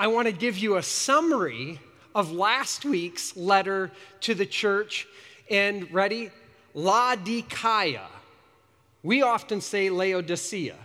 I want to give you a summary of last week's letter to the church. And ready? Laodicea. We often say Laodicea,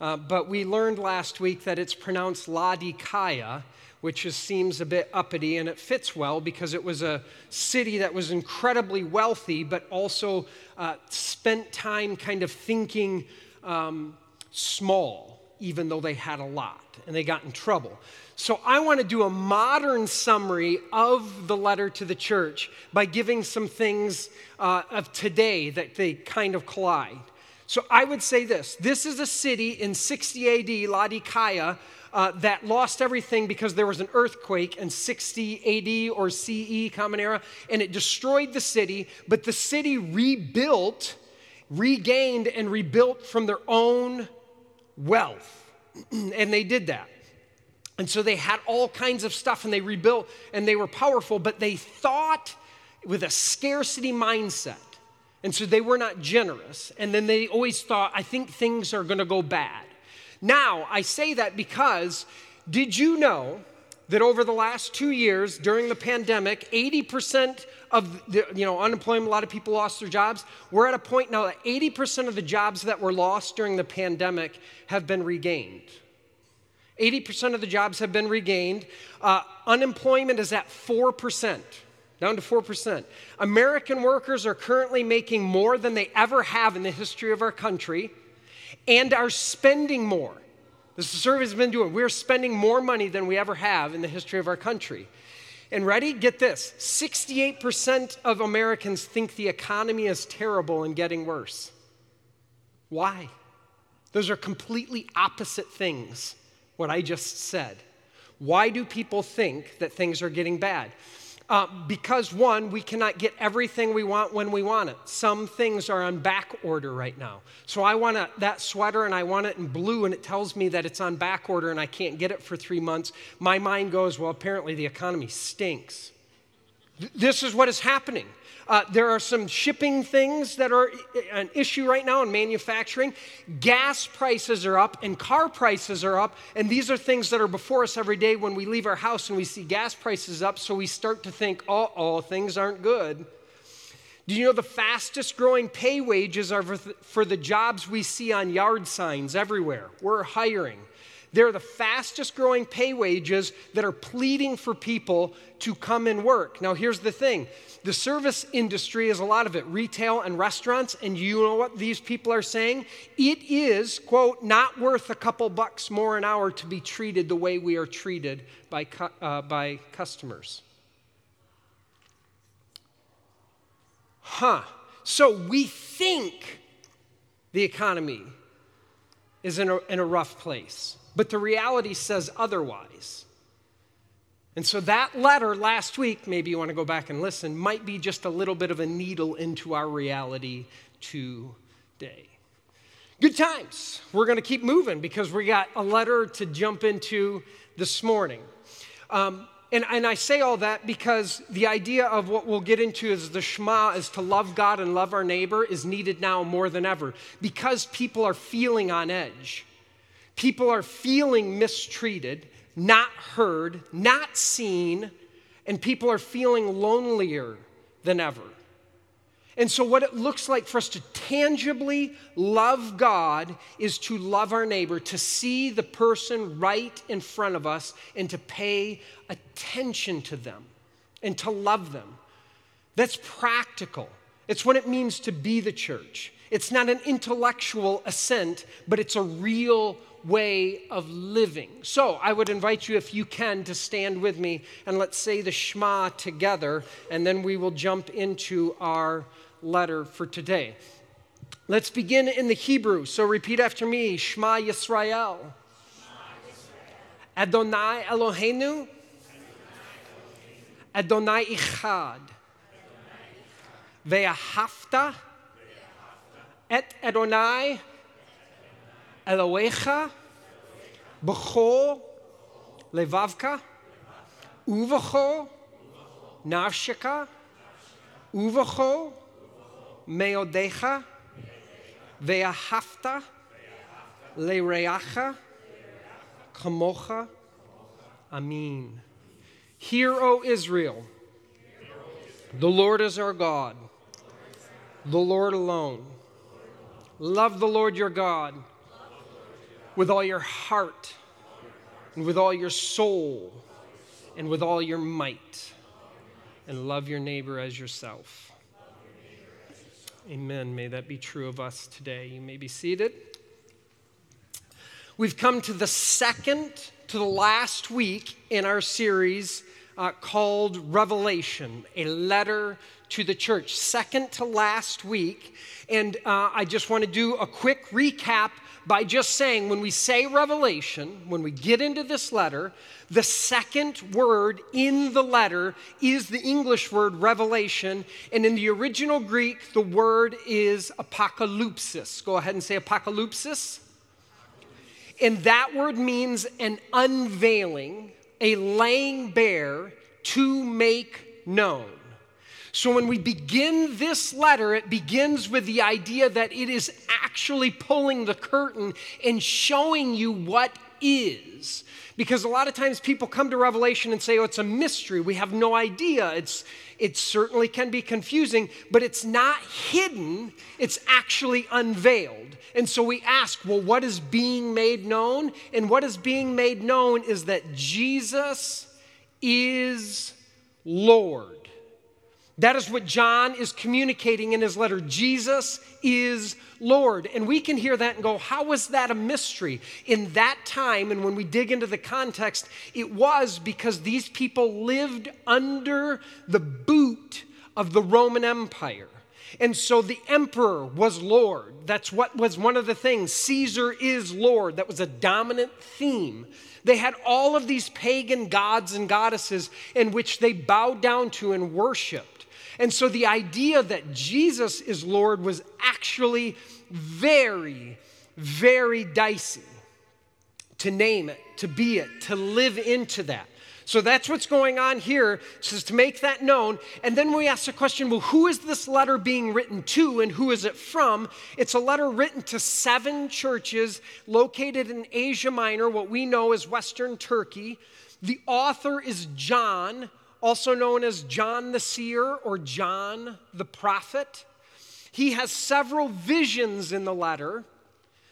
uh, but we learned last week that it's pronounced Laodicea, which just seems a bit uppity, and it fits well because it was a city that was incredibly wealthy, but also uh, spent time kind of thinking um, small, even though they had a lot, and they got in trouble. So, I want to do a modern summary of the letter to the church by giving some things uh, of today that they kind of collide. So, I would say this this is a city in 60 AD, Laodicea, uh, that lost everything because there was an earthquake in 60 AD or CE, Common Era, and it destroyed the city, but the city rebuilt, regained, and rebuilt from their own wealth. and they did that. And so they had all kinds of stuff and they rebuilt and they were powerful, but they thought with a scarcity mindset. And so they were not generous. And then they always thought, I think things are going to go bad. Now, I say that because did you know that over the last two years during the pandemic, 80% of the you know, unemployment, a lot of people lost their jobs. We're at a point now that 80% of the jobs that were lost during the pandemic have been regained. 80% of the jobs have been regained. Uh, unemployment is at 4%, down to 4%. American workers are currently making more than they ever have in the history of our country and are spending more. This survey has been doing. We're spending more money than we ever have in the history of our country. And ready? Get this 68% of Americans think the economy is terrible and getting worse. Why? Those are completely opposite things, what I just said. Why do people think that things are getting bad? Uh, because one, we cannot get everything we want when we want it. Some things are on back order right now. So I want a, that sweater and I want it in blue, and it tells me that it's on back order and I can't get it for three months. My mind goes, well, apparently the economy stinks. Th- this is what is happening. Uh, there are some shipping things that are an issue right now in manufacturing. Gas prices are up and car prices are up. And these are things that are before us every day when we leave our house and we see gas prices up. So we start to think, uh oh, things aren't good. Do you know the fastest growing pay wages are for the jobs we see on yard signs everywhere? We're hiring. They're the fastest growing pay wages that are pleading for people to come and work. Now, here's the thing the service industry is a lot of it, retail and restaurants, and you know what these people are saying? It is, quote, not worth a couple bucks more an hour to be treated the way we are treated by, uh, by customers. Huh. So we think the economy is in a, in a rough place, but the reality says otherwise. And so that letter last week, maybe you want to go back and listen, might be just a little bit of a needle into our reality today. Good times. We're going to keep moving because we got a letter to jump into this morning. Um, and, and I say all that because the idea of what we'll get into is the Shema is to love God and love our neighbor is needed now more than ever because people are feeling on edge. People are feeling mistreated not heard, not seen, and people are feeling lonelier than ever. And so, what it looks like for us to tangibly love God is to love our neighbor, to see the person right in front of us, and to pay attention to them and to love them. That's practical. It's what it means to be the church. It's not an intellectual assent, but it's a real way of living. So I would invite you, if you can, to stand with me and let's say the Shema together, and then we will jump into our letter for today. Let's begin in the Hebrew. So repeat after me Shema Yisrael. Adonai Eloheinu. Adonai Echad. Ve'ahavta et Adonai Elohecha b'chol levavka uvachol nafsheka uvachol meodecha ve'ahavta lereacha kamocha amin. Hear, O Israel, the Lord is our God, the Lord alone. Love the Lord your God with all your heart, and with all your soul, and with all your might, and love your neighbor as yourself. Amen. May that be true of us today. You may be seated. We've come to the second to the last week in our series uh, called Revelation, a letter to the church. Second to last week. And uh, I just want to do a quick recap by just saying when we say Revelation, when we get into this letter, the second word in the letter is the English word revelation. And in the original Greek, the word is apocalypsis. Go ahead and say apocalypsis. And that word means an unveiling, a laying bare to make known. So when we begin this letter, it begins with the idea that it is actually pulling the curtain and showing you what is. Because a lot of times people come to Revelation and say, oh, it's a mystery. We have no idea. It's, it certainly can be confusing, but it's not hidden, it's actually unveiled. And so we ask, well, what is being made known? And what is being made known is that Jesus is Lord. That is what John is communicating in his letter. Jesus is Lord. And we can hear that and go, how is that a mystery? In that time, and when we dig into the context, it was because these people lived under the boot of the Roman Empire. And so the emperor was Lord. That's what was one of the things. Caesar is Lord. That was a dominant theme. They had all of these pagan gods and goddesses in which they bowed down to and worshiped. And so the idea that Jesus is Lord was actually very, very dicey to name it, to be it, to live into that. So that's what's going on here, says to make that known. And then we ask the question well, who is this letter being written to and who is it from? It's a letter written to seven churches located in Asia Minor, what we know as Western Turkey. The author is John, also known as John the Seer or John the Prophet. He has several visions in the letter,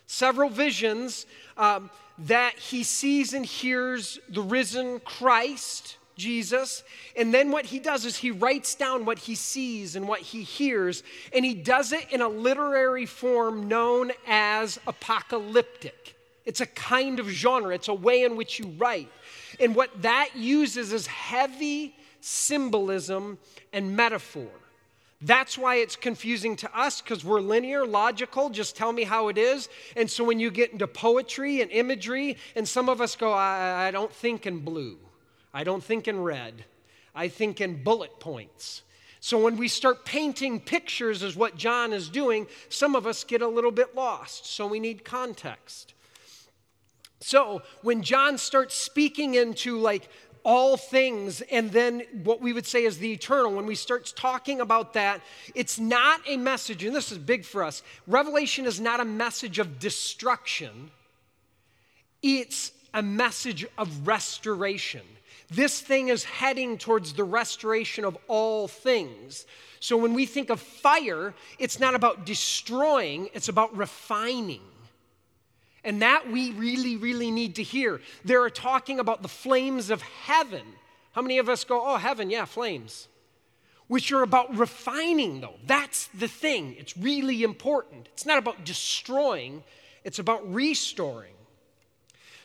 several visions. Um, that he sees and hears the risen Christ, Jesus. And then what he does is he writes down what he sees and what he hears, and he does it in a literary form known as apocalyptic. It's a kind of genre, it's a way in which you write. And what that uses is heavy symbolism and metaphor. That's why it's confusing to us because we're linear, logical, just tell me how it is. And so when you get into poetry and imagery, and some of us go, I, I don't think in blue, I don't think in red, I think in bullet points. So when we start painting pictures, is what John is doing, some of us get a little bit lost. So we need context. So when John starts speaking into like all things, and then what we would say is the eternal, when we start talking about that, it's not a message, and this is big for us. Revelation is not a message of destruction, it's a message of restoration. This thing is heading towards the restoration of all things. So when we think of fire, it's not about destroying, it's about refining. And that we really, really need to hear. They're talking about the flames of heaven. How many of us go, oh, heaven, yeah, flames? Which are about refining, though. That's the thing. It's really important. It's not about destroying, it's about restoring.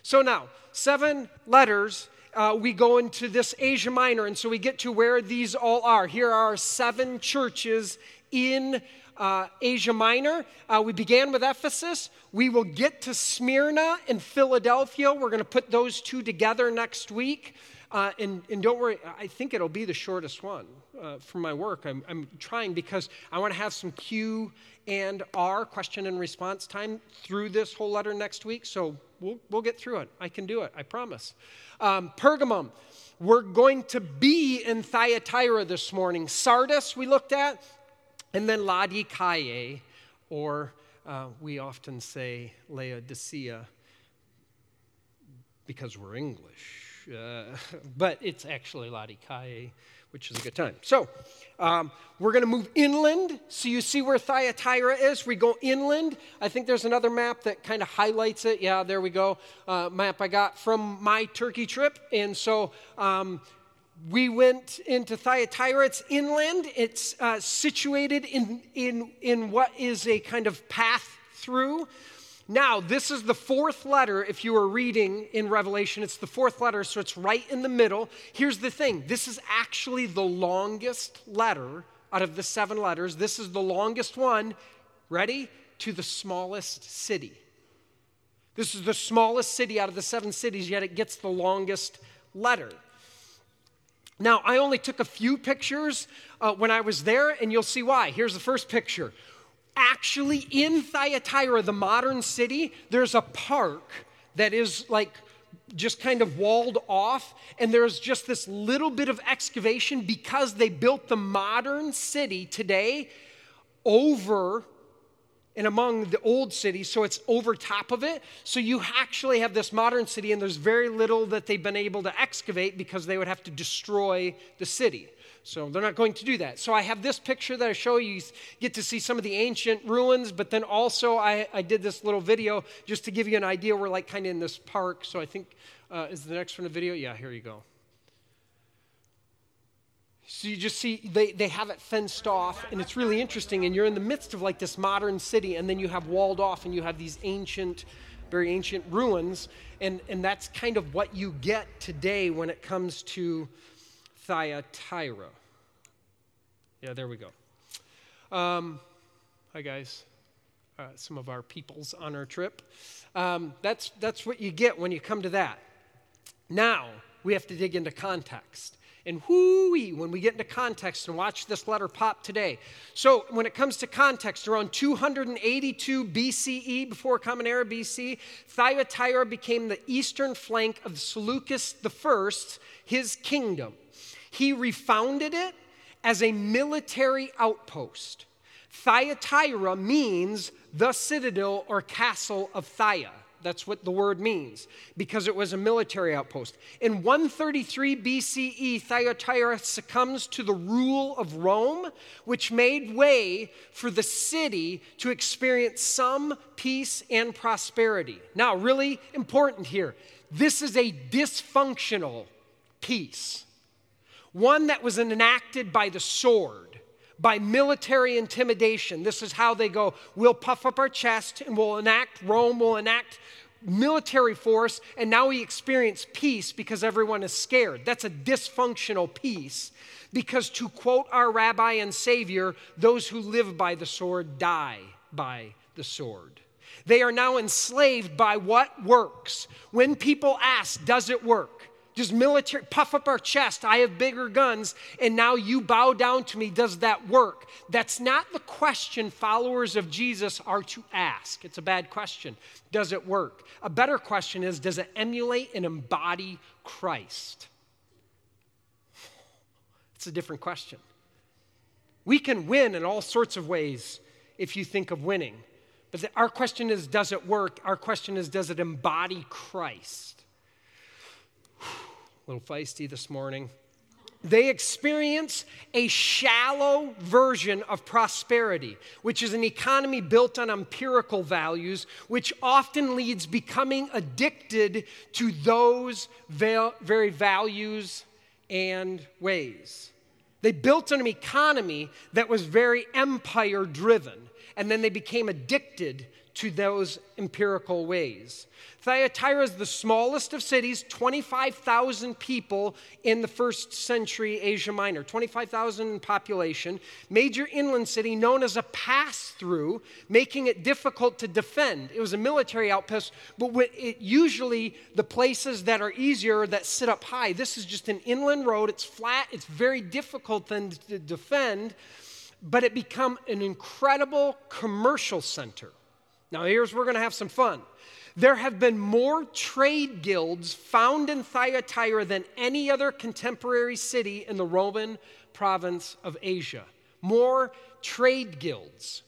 So now, seven letters. Uh, we go into this Asia Minor, and so we get to where these all are. Here are seven churches in uh, Asia Minor. Uh, we began with Ephesus. We will get to Smyrna and Philadelphia. We're going to put those two together next week. Uh, and, and, don't worry, I think it'll be the shortest one uh, for my work. I'm, I'm trying because I want to have some Q and R, question and response time, through this whole letter next week. So we'll, we'll get through it. I can do it, I promise. Um, Pergamum, we're going to be in Thyatira this morning. Sardis, we looked at. And then Laodicea, or uh, we often say Laodicea because we're English. uh, but it's actually Laodicea, which is a good time. So um, we're going to move inland. So you see where Thyatira is. We go inland. I think there's another map that kind of highlights it. Yeah, there we go. Uh, map I got from my Turkey trip. And so um, we went into Thyatira. It's inland. It's uh, situated in, in, in what is a kind of path through. Now, this is the fourth letter. If you are reading in Revelation, it's the fourth letter, so it's right in the middle. Here's the thing this is actually the longest letter out of the seven letters. This is the longest one. Ready? To the smallest city. This is the smallest city out of the seven cities, yet it gets the longest letter. Now, I only took a few pictures uh, when I was there, and you'll see why. Here's the first picture actually in Thyatira, the modern city, there's a park that is like just kind of walled off, and there's just this little bit of excavation because they built the modern city today over and among the old city, so it's over top of it. So you actually have this modern city, and there's very little that they've been able to excavate because they would have to destroy the city. So they're not going to do that. So I have this picture that I show you. You get to see some of the ancient ruins, but then also I, I did this little video just to give you an idea. We're like kind of in this park. So I think, uh, is the next one a video? Yeah, here you go. So you just see they, they have it fenced off, and it's really interesting. And you're in the midst of like this modern city, and then you have walled off, and you have these ancient, very ancient ruins. And, and that's kind of what you get today when it comes to Thyatira. Yeah, there we go. Um, hi, guys. Uh, some of our peoples on our trip. Um, that's, that's what you get when you come to that. Now, we have to dig into context. And whoo when we get into context and watch this letter pop today. So, when it comes to context, around 282 BCE, before Common Era BC, Thyatira became the eastern flank of Seleucus I, his kingdom. He refounded it as a military outpost. Thyatira means the citadel or castle of Thya. That's what the word means, because it was a military outpost. In 133 BCE, Thyatira succumbs to the rule of Rome, which made way for the city to experience some peace and prosperity. Now, really important here this is a dysfunctional peace one that was enacted by the sword, by military intimidation. This is how they go we'll puff up our chest and we'll enact, Rome will enact military force, and now we experience peace because everyone is scared. That's a dysfunctional peace. Because to quote our rabbi and savior, those who live by the sword die by the sword. They are now enslaved by what works. When people ask, Does it work? Just military, puff up our chest. I have bigger guns, and now you bow down to me. Does that work? That's not the question followers of Jesus are to ask. It's a bad question. Does it work? A better question is Does it emulate and embody Christ? It's a different question. We can win in all sorts of ways if you think of winning. But our question is Does it work? Our question is Does it embody Christ? A little feisty this morning. They experience a shallow version of prosperity, which is an economy built on empirical values, which often leads becoming addicted to those very values and ways. They built an economy that was very empire driven, and then they became addicted to those empirical ways. Thyatira is the smallest of cities, 25,000 people in the first century Asia Minor, 25,000 in population. Major inland city known as a pass through, making it difficult to defend. It was a military outpost, but it, usually the places that are easier that sit up high. This is just an inland road, it's flat, it's very difficult then to defend, but it become an incredible commercial center. Now, here's we're going to have some fun. There have been more trade guilds found in Thyatira than any other contemporary city in the Roman province of Asia. More trade guilds.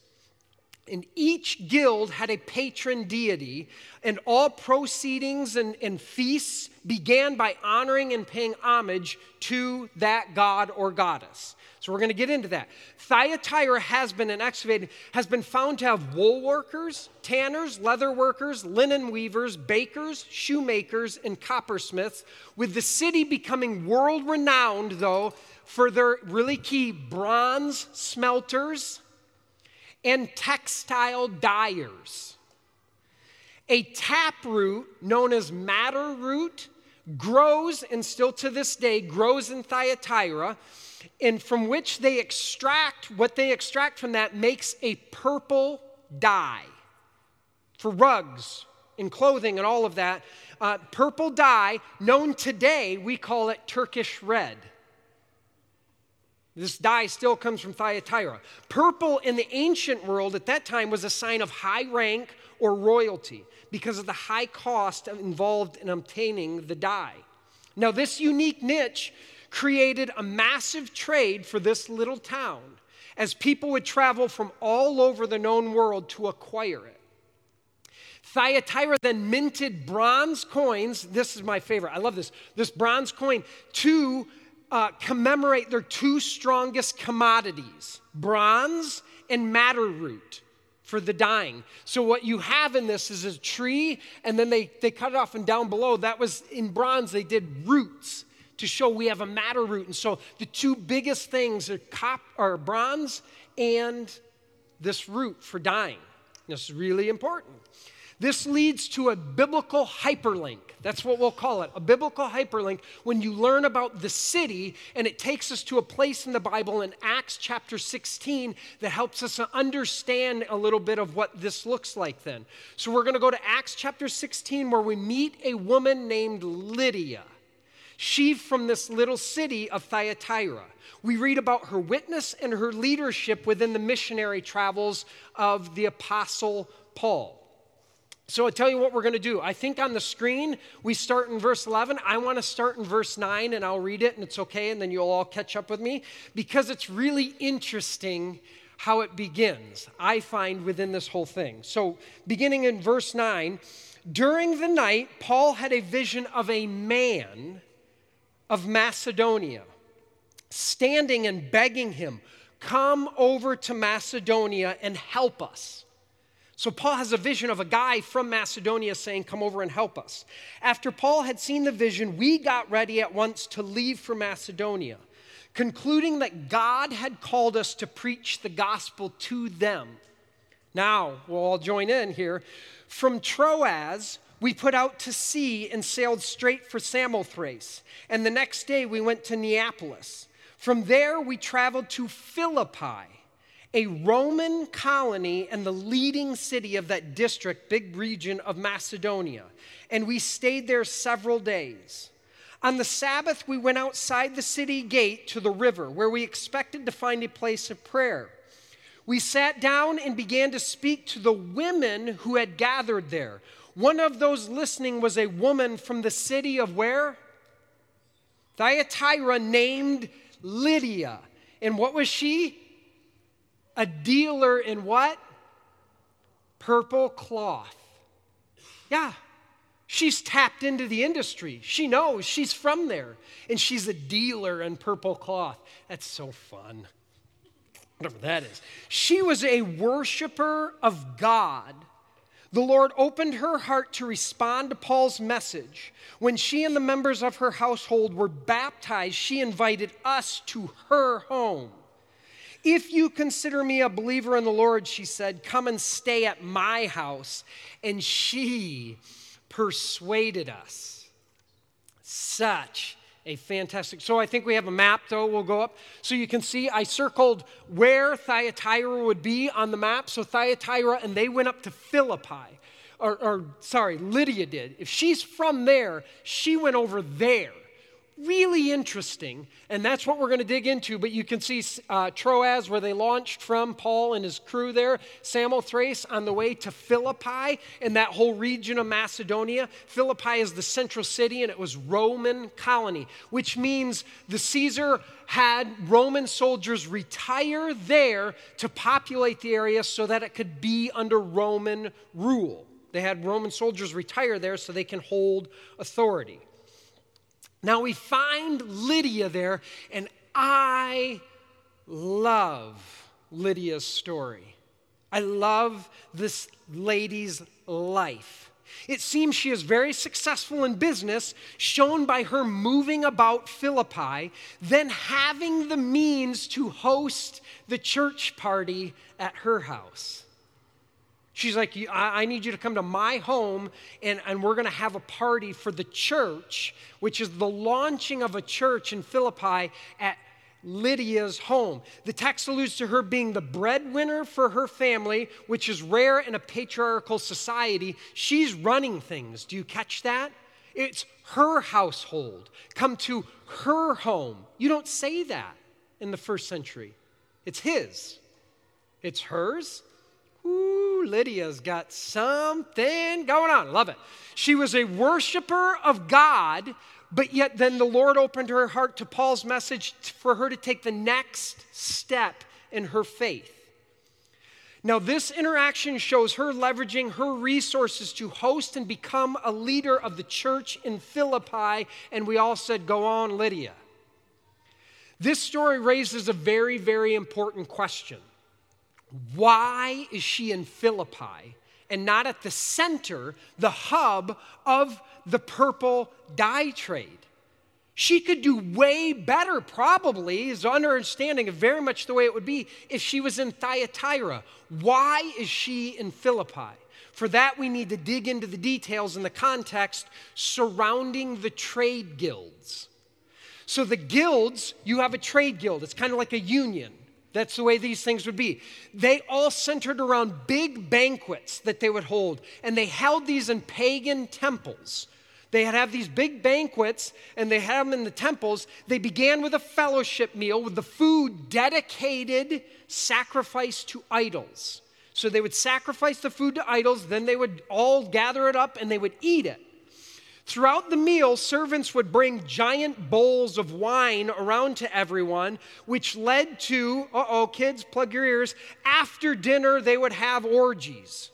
And each guild had a patron deity, and all proceedings and, and, feasts began by honoring and paying homage to that god or goddess. So we're going to get into that. Thyatira has been excavated, has been found to have wool workers, tanners, leather workers, linen weavers, bakers, shoemakers, and coppersmiths, with the city becoming world renowned, though, for their really key bronze smelters and textile dyers. A taproot known as madder root grows, and still to this day grows in Thyatira, and from which they extract, what they extract from that makes a purple dye for rugs and clothing and all of that. Uh, purple dye, known today, we call it Turkish red. This dye still comes from Thyatira. Purple in the ancient world at that time was a sign of high rank or royalty because of the high cost involved in obtaining the dye. Now, this unique niche created a massive trade for this little town as people would travel from all over the known world to acquire it. Thyatira then minted bronze coins. This is my favorite. I love this. This bronze coin to uh, commemorate their two strongest commodities bronze and madder root for the dying. So, what you have in this is a tree, and then they, they cut it off, and down below, that was in bronze, they did roots to show we have a madder root. And so, the two biggest things are, cop, are bronze and this root for dying. This is really important. This leads to a biblical hyperlink. That's what we'll call it a biblical hyperlink when you learn about the city, and it takes us to a place in the Bible in Acts chapter 16 that helps us understand a little bit of what this looks like then. So we're going to go to Acts chapter 16 where we meet a woman named Lydia. She from this little city of Thyatira. We read about her witness and her leadership within the missionary travels of the Apostle Paul. So I tell you what we're going to do. I think on the screen we start in verse 11. I want to start in verse 9 and I'll read it and it's okay and then you'll all catch up with me because it's really interesting how it begins, I find within this whole thing. So beginning in verse 9, during the night, Paul had a vision of a man of Macedonia standing and begging him, Come over to Macedonia and help us. So Paul has a vision of a guy from Macedonia saying, Come over and help us. After Paul had seen the vision, we got ready at once to leave for Macedonia, concluding that God had called us to preach the gospel to them. Now, we'll all join in here. From Troas, we put out to sea and sailed straight for Samothrace. And the next day, we went to Neapolis. From there, we traveled to Philippi a Roman colony and the leading city of that district, big region of Macedonia. And we stayed there several days. On the Sabbath, we went outside the city gate to the river, where we expected to find a place of prayer. We sat down and began to speak to the women who had gathered there. One of those listening was a woman from the city of where? Thyatira, named Lydia. And what was she? a dealer in what? Purple cloth. Yeah, she's tapped into the industry. She knows she's from there, and she's a dealer in purple cloth. That's so fun. Whatever that is. She was a worshiper of God. The Lord opened her heart to respond to Paul's message. When she and the members of her household were baptized, she invited us to her home. If you consider me a believer in the Lord, she said, come and stay at my house. And she persuaded us. Such a fantastic. So I think we have a map, though. We'll go up. So you can see I circled where Thyatira would be on the map. So Thyatira, and they went up to Philippi. Or, or sorry, Lydia did. If she's from there, she went over there really interesting, and that's what we're going to dig into. But you can see uh, Troas, where they launched from, Paul and his crew there, Samothrace on the way to Philippi and that whole region of Macedonia. Philippi is the central city, and it was Roman colony, which means the Caesar had Roman soldiers retire there to populate the area so that it could be under Roman rule. They had Roman soldiers retire there so they can hold authority. Now we find Lydia there, and I love Lydia's story. I love this lady's life. It seems she is very successful in business, shown by her moving about Philippi, then having the means to host the church party at her house. She's like, I need you to come to my home and, and we're going to have a party for the church, which is the launching of a church in Philippi at Lydia's home. The text alludes to her being the breadwinner for her family, which is rare in a patriarchal society. She's running things. Do you catch that? It's her household. Come to her home. You don't say that in the first century. It's his, it's hers, Ooh, Lydia's got something going on. Love it. She was a worshiper of God, but yet then the Lord opened her heart to Paul's message for her to take the next step in her faith. Now, this interaction shows her leveraging her resources to host and become a leader of the church in Philippi, and we all said, Go on, Lydia. This story raises a very, very important question why is she in Philippi and not at the center, the hub of the purple dye trade? She could do way better, probably, is understanding of very much the way it would be if she was in Thyatira. Why is she in Philippi? For that, we need to dig into the details and the context surrounding the trade guilds. So, the guilds, you have a trade guild, it's kind of like a union. That's the way these things would be. They all centered around big banquets that they would hold, and they held these in pagan temples. They had have these big banquets and they had them in the temples. They began with a fellowship meal with the food dedicated sacrifice to idols. So they would sacrifice the food to idols, then they would all gather it up and they would eat it. Throughout the meal, servants would bring giant bowls of wine around to everyone, which led to, uh oh, kids, plug your ears. After dinner, they would have orgies.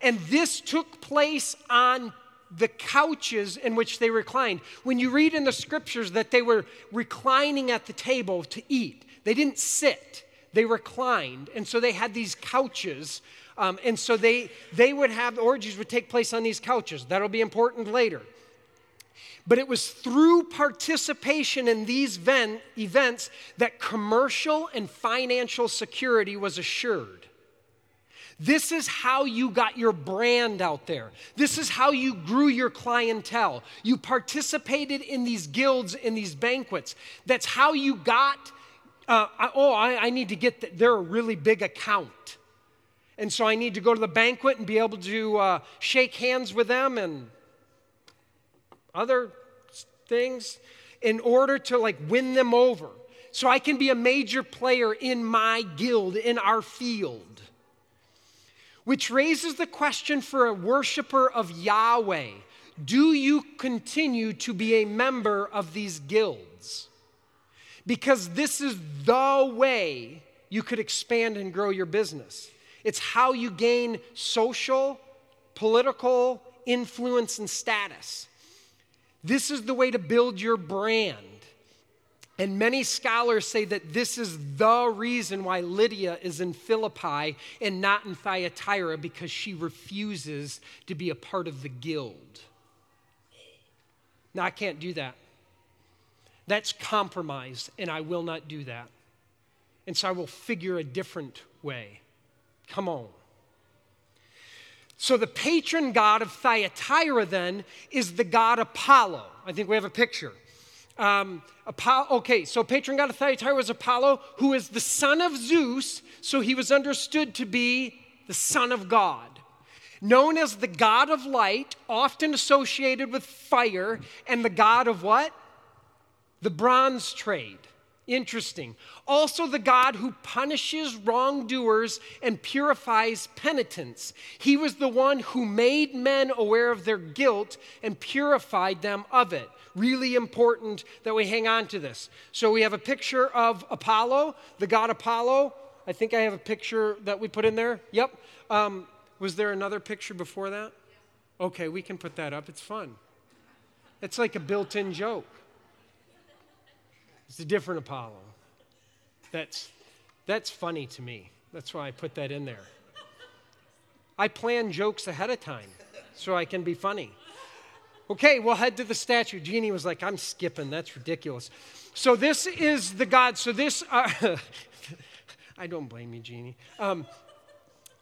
And this took place on the couches in which they reclined. When you read in the scriptures that they were reclining at the table to eat, they didn't sit, they reclined. And so they had these couches. Um, and so they, they would have orgies would take place on these couches. That'll be important later. But it was through participation in these events that commercial and financial security was assured. This is how you got your brand out there. This is how you grew your clientele. You participated in these guilds, in these banquets. That's how you got, uh, oh, I, I, need to get, the, they're a really big account. And so I need to go to the banquet and be able to uh, shake hands with them and other things in order to like win them over. So I can be a major player in my guild, in our field. Which raises the question for a worshiper of Yahweh do you continue to be a member of these guilds? Because this is the way you could expand and grow your business. It's how you gain social, political influence and status. This is the way to build your brand. And many scholars say that this is the reason why Lydia is in Philippi and not in Thyatira because she refuses to be a part of the guild. Now, I can't do that. That's compromise, and I will not do that. And so I will figure a different way. Come on. So the patron god of Thyatira then is the god Apollo. I think we have a picture. Um, Apollo, okay, so patron god of Thyatira was Apollo, who is the son of Zeus, so he was understood to be the son of God. Known as the god of light, often associated with fire, and the god of what? the bronze trade. Interesting. Also, the God who punishes wrongdoers and purifies penitents. He was the one who made men aware of their guilt and purified them of it. Really important that we hang on to this. So, we have a picture of Apollo, the god Apollo. I think I have a picture that we put in there. Yep. Um, was there another picture before that? Okay, we can put that up. It's fun. It's like a built in joke. It's a different Apollo. That's, that's funny to me. That's why I put that in there. I plan jokes ahead of time so I can be funny. Okay, we'll head to the statue. Jeannie was like, I'm skipping. That's ridiculous. So, this is the God. So, this, uh, I don't blame you, Jeannie. Um,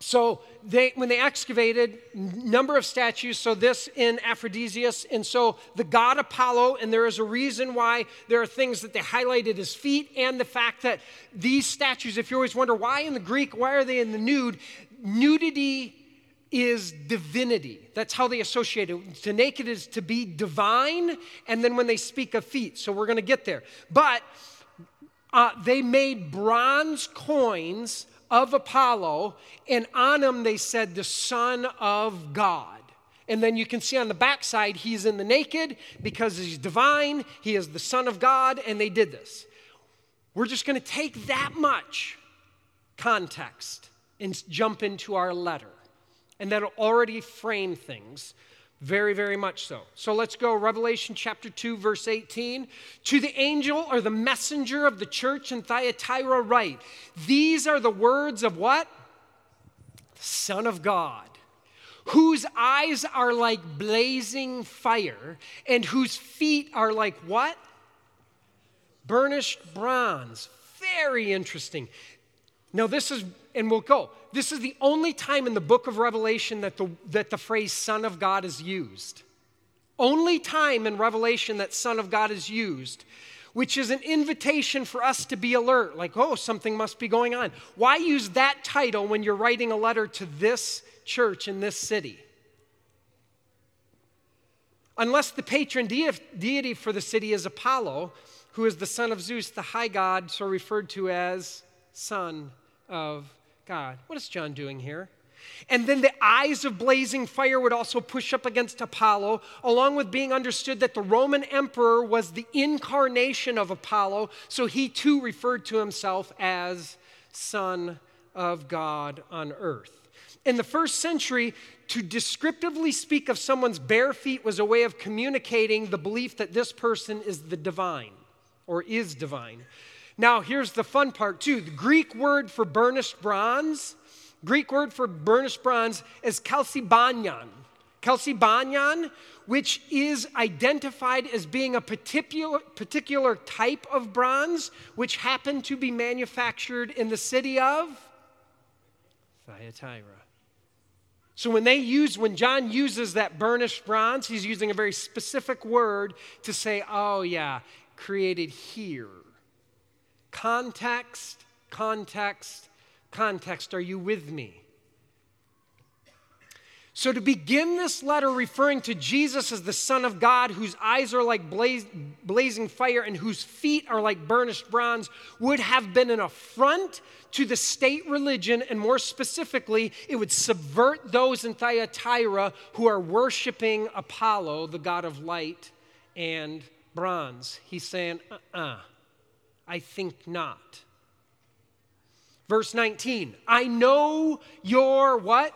so they, when they excavated number of statues so this in aphrodisias and so the god apollo and there is a reason why there are things that they highlighted his feet and the fact that these statues if you always wonder why in the greek why are they in the nude? Nudity is divinity. That's how they associate it. To naked is to be divine and then when they speak of feet so we're going to get there. But uh, they made bronze coins of Apollo, and on him they said, the Son of God. And then you can see on the backside, he's in the naked because he's divine, he is the Son of God, and they did this. We're just going to take that much context and jump into our letter. And that'll already frame things very, very much so. So let's go. Revelation chapter 2, verse 18. To the angel or the messenger of the church in Thyatira, write These are the words of what? The Son of God, whose eyes are like blazing fire, and whose feet are like what? Burnished bronze. Very interesting. Now, this is, and we'll go. This is the only time in the book of Revelation that the, that the phrase Son of God is used. Only time in Revelation that Son of God is used, which is an invitation for us to be alert, like, oh, something must be going on. Why use that title when you're writing a letter to this church in this city? Unless the patron deity for the city is Apollo, who is the son of Zeus, the high god, so referred to as Son of God. What is John doing here? And then the eyes of blazing fire would also push up against Apollo, along with being understood that the Roman emperor was the incarnation of Apollo, so he too referred to himself as Son of God on earth. In the first century, to descriptively speak of someone's bare feet was a way of communicating the belief that this person is the divine or is divine. Now, here's the fun part, too. The Greek word for burnished bronze, Greek word for burnished bronze is chalcedonian. Chalcedonian, which is identified as being a particular, particular type of bronze, which happened to be manufactured in the city of Thyatira. So when they use, when John uses that burnished bronze, he's using a very specific word to say, oh yeah, created here Context, context, context. Are you with me? So, to begin this letter referring to Jesus as the Son of God, whose eyes are like blaze, blazing fire and whose feet are like burnished bronze, would have been an affront to the state religion, and more specifically, it would subvert those in Thyatira who are worshiping Apollo, the god of light and bronze. He's saying, uh uh-uh. uh I think not. Verse 19, I know your what?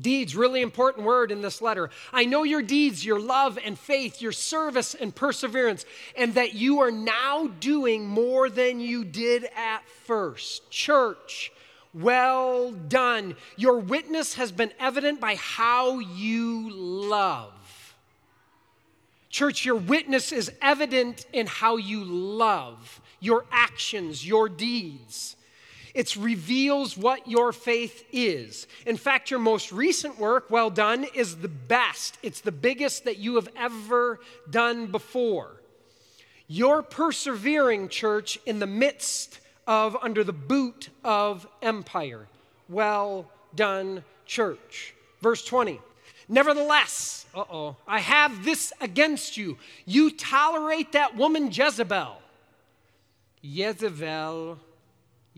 Deeds, really important word in this letter. I know your deeds, your love and faith, your service and perseverance, and that you are now doing more than you did at first. Church, well done. Your witness has been evident by how you love. Church, your witness is evident in how you love, your actions, your deeds. It reveals what your faith is. In fact, your most recent work, well done, is the best. It's the biggest that you have ever done before. You're persevering, church, in the midst of, under the boot of empire. Well done, church. Verse 20. Nevertheless, uh oh, I have this against you. You tolerate that woman Jezebel. Jezebel,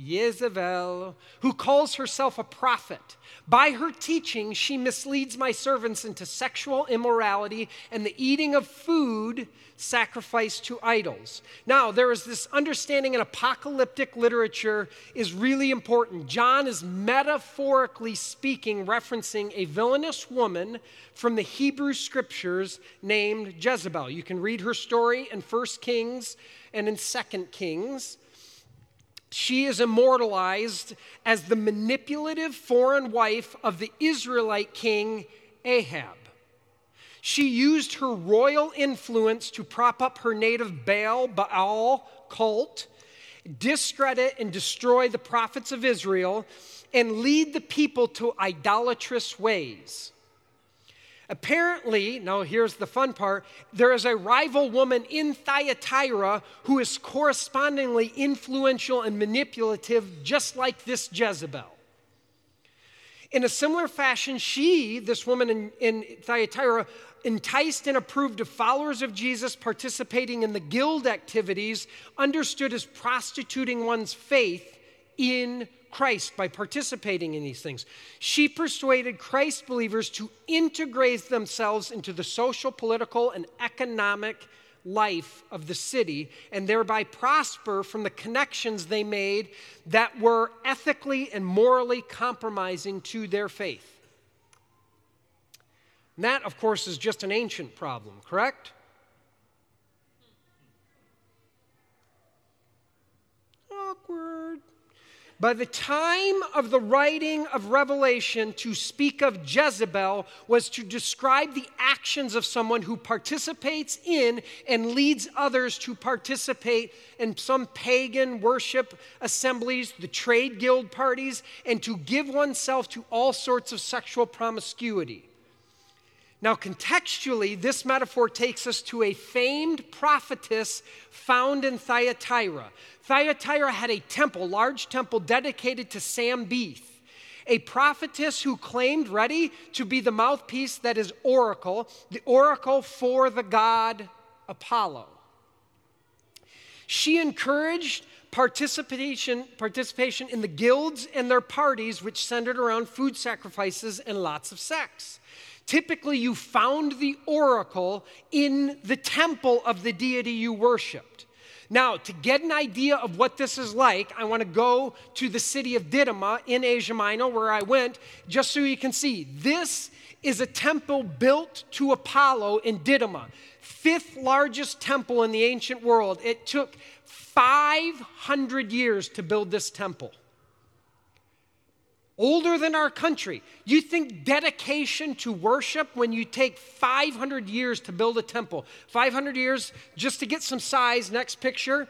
Jezebel, who calls herself a prophet. By her teaching, she misleads my servants into sexual immorality and the eating of food sacrificed to idols. Now, there is this understanding in apocalyptic literature is really important. John is metaphorically speaking, referencing a villainous woman from the Hebrew scriptures named Jezebel. You can read her story in 1 Kings and in 2 Kings she is immortalized as the manipulative foreign wife of the Israelite king Ahab. She used her royal influence to prop up her native Baal Baal cult, discredit and destroy the prophets of Israel, and lead the people to idolatrous ways. Apparently, now here's the fun part there is a rival woman in Thyatira who is correspondingly influential and manipulative, just like this Jezebel. In a similar fashion, she, this woman in, in Thyatira, enticed and approved of followers of Jesus participating in the guild activities, understood as prostituting one's faith in Christ by participating in these things. She persuaded Christ believers to integrate themselves into the social, political, and economic life of the city and thereby prosper from the connections they made that were ethically and morally compromising to their faith. And that, of course, is just an ancient problem, correct? Awkward. By the time of the writing of Revelation, to speak of Jezebel was to describe the actions of someone who participates in and leads others to participate in some pagan worship assemblies, the trade guild parties, and to give oneself to all sorts of sexual promiscuity. Now, contextually, this metaphor takes us to a famed prophetess found in Thyatira. Thyatira had a temple, large temple dedicated to Sambeth, a prophetess who claimed, ready, to be the mouthpiece that is oracle, the oracle for the god Apollo. She encouraged participation, participation in the guilds and their parties, which centered around food sacrifices and lots of sex. Typically, you found the oracle in the temple of the deity you worshiped. Now, to get an idea of what this is like, I want to go to the city of Didyma in Asia Minor, where I went, just so you can see. This is a temple built to Apollo in Didyma, fifth largest temple in the ancient world. It took 500 years to build this temple older than our country. You think dedication to worship when you take 500 years to build a temple, 500 years just to get some size, next picture,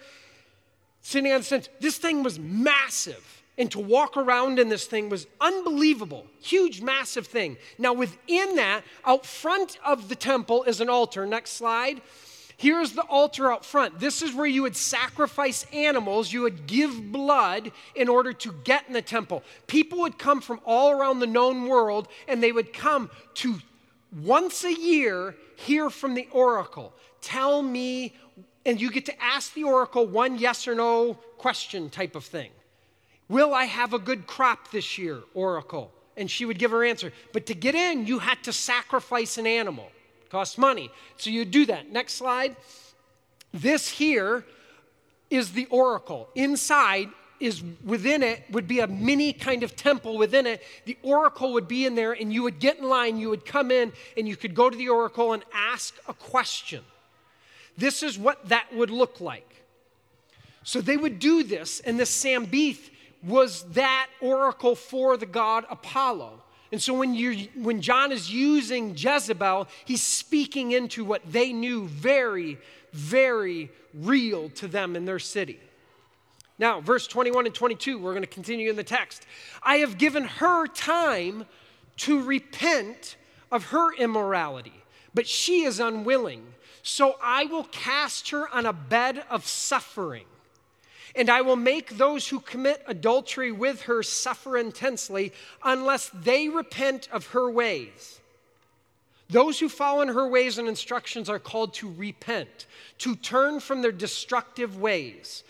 sitting on the sense, this thing was massive. And to walk around in this thing was unbelievable, huge, massive thing. Now, within that, out front of the temple is an altar. Next slide. Here's the altar out front. This is where you would sacrifice animals. You would give blood in order to get in the temple. People would come from all around the known world and they would come to once a year hear from the oracle. Tell me, and you get to ask the oracle one yes or no question type of thing. Will I have a good crop this year, oracle? And she would give her answer. But to get in, you had to sacrifice an animal costs money. So you do that. Next slide. This here is the oracle. Inside is within it would be a mini kind of temple within it. The oracle would be in there, and you would get in line, you would come in, and you could go to the oracle and ask a question. This is what that would look like. So they would do this, and this Sambeth was that oracle for the god Apollo. And so when, you when John is using Jezebel, he's speaking into what they knew very, very real to them in their city. Now, verse 21 and 22, we're going to continue in the text. I have given her time to repent of her immorality, but she is unwilling. So I will cast her on a bed of suffering and I will make those who commit adultery with her suffer intensely unless they repent of her ways. Those who follow in her ways and instructions are called to repent, to turn from their destructive ways.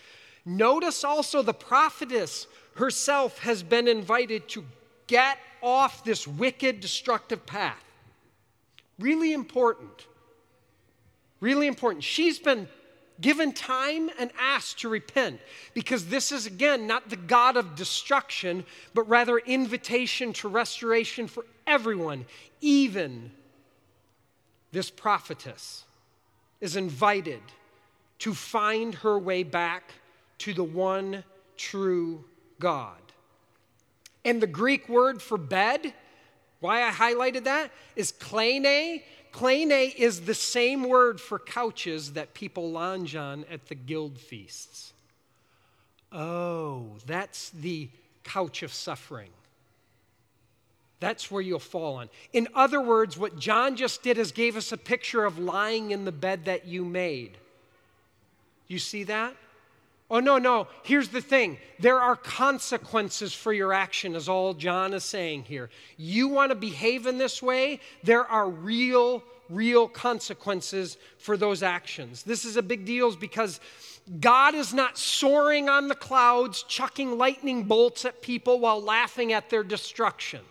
Notice also the prophetess herself has been invited to get off this wicked, destructive path. Really important. Really important. She's been given time and asked to repent because this is, again, not the God of destruction, but rather invitation to restoration for everyone, even this prophetess is invited to find her way back to the one true God. And the Greek word for bed, why I highlighted that, is kleine. Kleine is the same word for couches that people lounge on at the guild feasts. Oh, that's the couch of suffering. That's where you'll fall on. In other words, what John just did is gave us a picture of lying in the bed that you made. You see that? Oh, no, no. Here's the thing there are consequences for your action, is all John is saying here. You want to behave in this way, there are real, real consequences for those actions. This is a big deal because God is not soaring on the clouds, chucking lightning bolts at people while laughing at their destruction.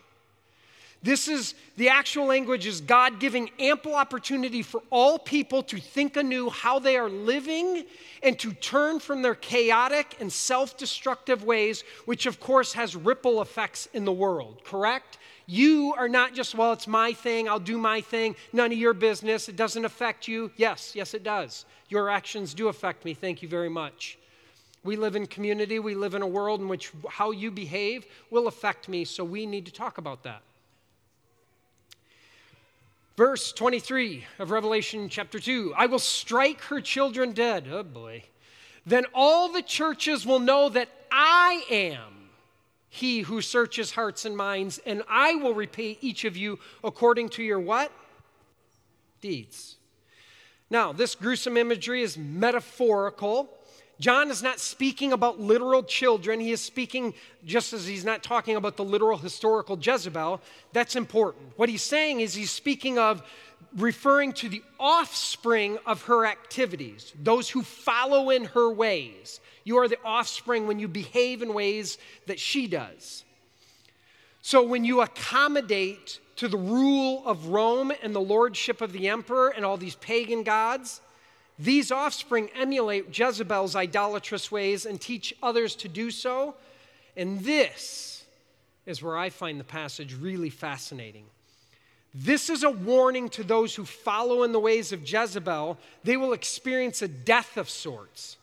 This is the actual language is God giving ample opportunity for all people to think anew how they are living and to turn from their chaotic and self destructive ways, which of course has ripple effects in the world, correct? You are not just, well, it's my thing, I'll do my thing, none of your business, it doesn't affect you. Yes, yes, it does. Your actions do affect me. Thank you very much. We live in community, we live in a world in which how you behave will affect me, so we need to talk about that. Verse 23 of Revelation chapter 2 I will strike her children dead. Oh boy. Then all the churches will know that I am he who searches hearts and minds, and I will repay each of you according to your what? Deeds. Now, this gruesome imagery is metaphorical. John is not speaking about literal children. He is speaking, just as he's not talking about the literal historical Jezebel. That's important. What he's saying is he's speaking of referring to the offspring of her activities, those who follow in her ways. You are the offspring when you behave in ways that she does. So when you accommodate to the rule of Rome and the lordship of the emperor and all these pagan gods, these offspring emulate Jezebel's idolatrous ways and teach others to do so. And this is where I find the passage really fascinating. This is a warning to those who follow in the ways of Jezebel. They will experience a death of sorts.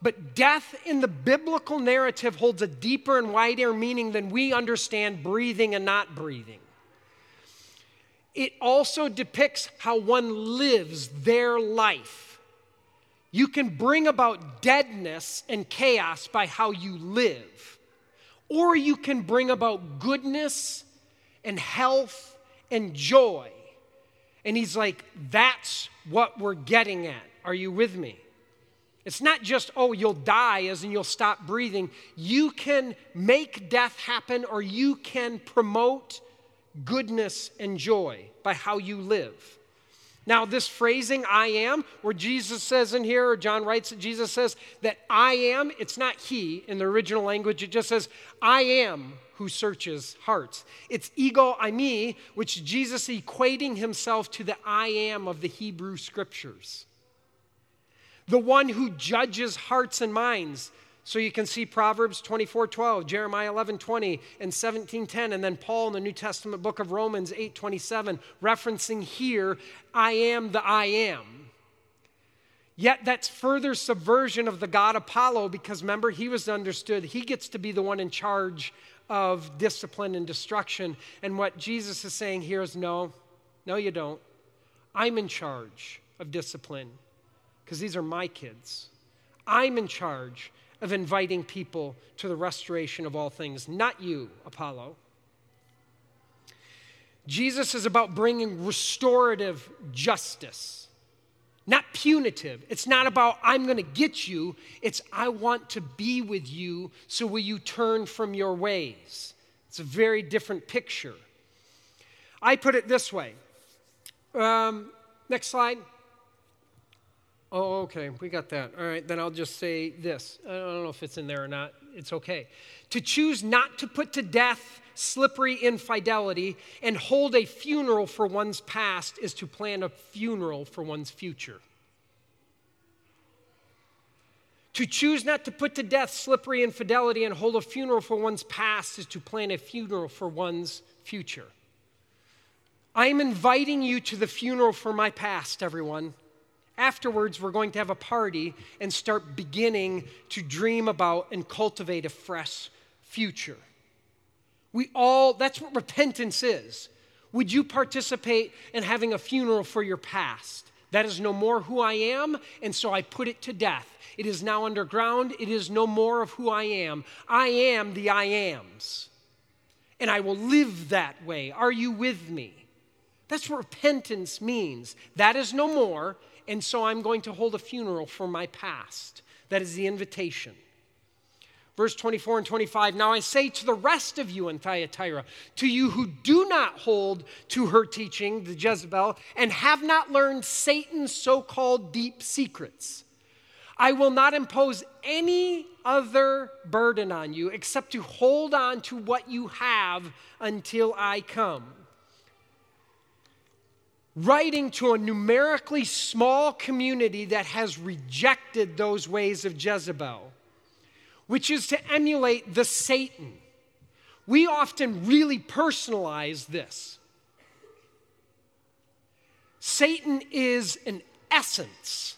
But death in the biblical narrative holds a deeper and wider meaning than we understand breathing and not breathing. It also depicts how one lives their life you can bring about deadness and chaos by how you live, or you can bring about goodness and health and joy. And he's like, that's what we're getting at. Are you with me? It's not just, oh, you'll die as in you'll stop breathing. You can make death happen or you can promote goodness and joy by how you live. Now, this phrasing, I am, where Jesus says in here, or John writes that Jesus says that I am, it's not he in the original language, it just says, I am who searches hearts. It's ego eimi, which Jesus equating himself to the I am of the Hebrew scriptures. The one who judges hearts and minds. So you can see Proverbs 24 12, Jeremiah 11 20, and 17 10, and then Paul in the New Testament book of Romans 8 27, referencing here, I am the I am. Yet that's further subversion of the God Apollo because remember, he was understood, he gets to be the one in charge of discipline and destruction. And what Jesus is saying here is no, no, you don't. I'm in charge of discipline because these are my kids. I'm in charge of inviting people to the restoration of all things, not you, Apollo. Jesus is about bringing restorative justice, not punitive. It's not about, I'm going to get you. It's, I want to be with you, so will you turn from your ways? It's a very different picture. I put it this way Um, next slide. Oh, okay, we got that. All right, then I'll just say this. I don't know if it's in there or not. It's okay. To choose not to put to death slippery infidelity and hold a funeral for one's past is to plan a funeral for one's future. To choose not to put to death slippery infidelity and hold a funeral for one's past is to plan a funeral for one's future. I am inviting you to the funeral for my past, everyone. Afterwards, we're going to have a party and start beginning to dream about and cultivate a fresh future. We all, that's what repentance is. Would you participate in having a funeral for your past? That is no more who I am, and so I put it to death. It is now underground. It is no more of who I am. I am the I ams, and I will live that way. Are you with me? That's what repentance means. That is no more, and so I'm going to hold a funeral for my past. That is the invitation. Verse 24 and 25 Now I say to the rest of you in Thyatira, to you who do not hold to her teaching, the Jezebel, and have not learned Satan's so called deep secrets, I will not impose any other burden on you except to hold on to what you have until I come writing to a numerically small community that has rejected those ways of Jezebel, which is to emulate the Satan. We often really personalize this. Satan is an essence,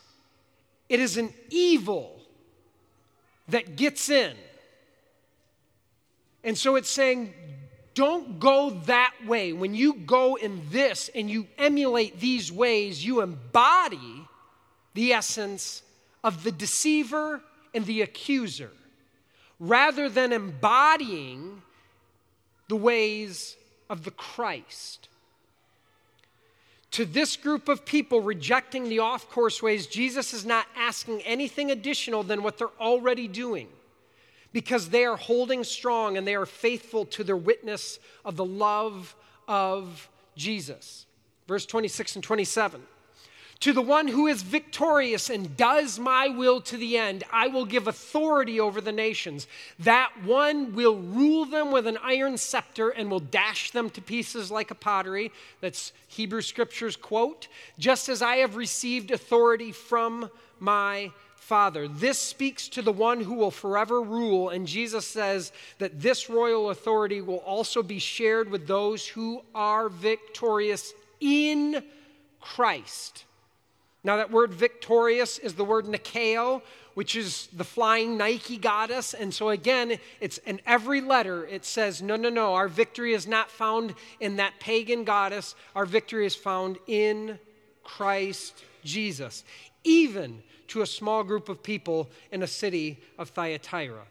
it is an evil that gets in. And so it's saying, don't go that way. When you go in this and you emulate these ways, you embody the essence of the deceiver and the accuser rather than embodying the ways of the Christ. To this group of people rejecting the off course ways, Jesus is not asking anything additional than what they're already doing because they are holding strong and they are faithful to their witness of the love of Jesus. Verse 26 and 27. To the one who is victorious and does my will to the end, I will give authority over the nations. That one will rule them with an iron scepter and will dash them to pieces like a pottery. That's Hebrew Scriptures quote. Just as I have received authority from my Father. This speaks to the one who will forever rule, and Jesus says that this royal authority will also be shared with those who are victorious in Christ. Now, that word victorious is the word Nikeo, which is the flying Nike goddess. And so, again, it's in every letter, it says, no, no, no, our victory is not found in that pagan goddess. Our victory is found in Christ Jesus. Even to a small group of people in a city of Thyatira.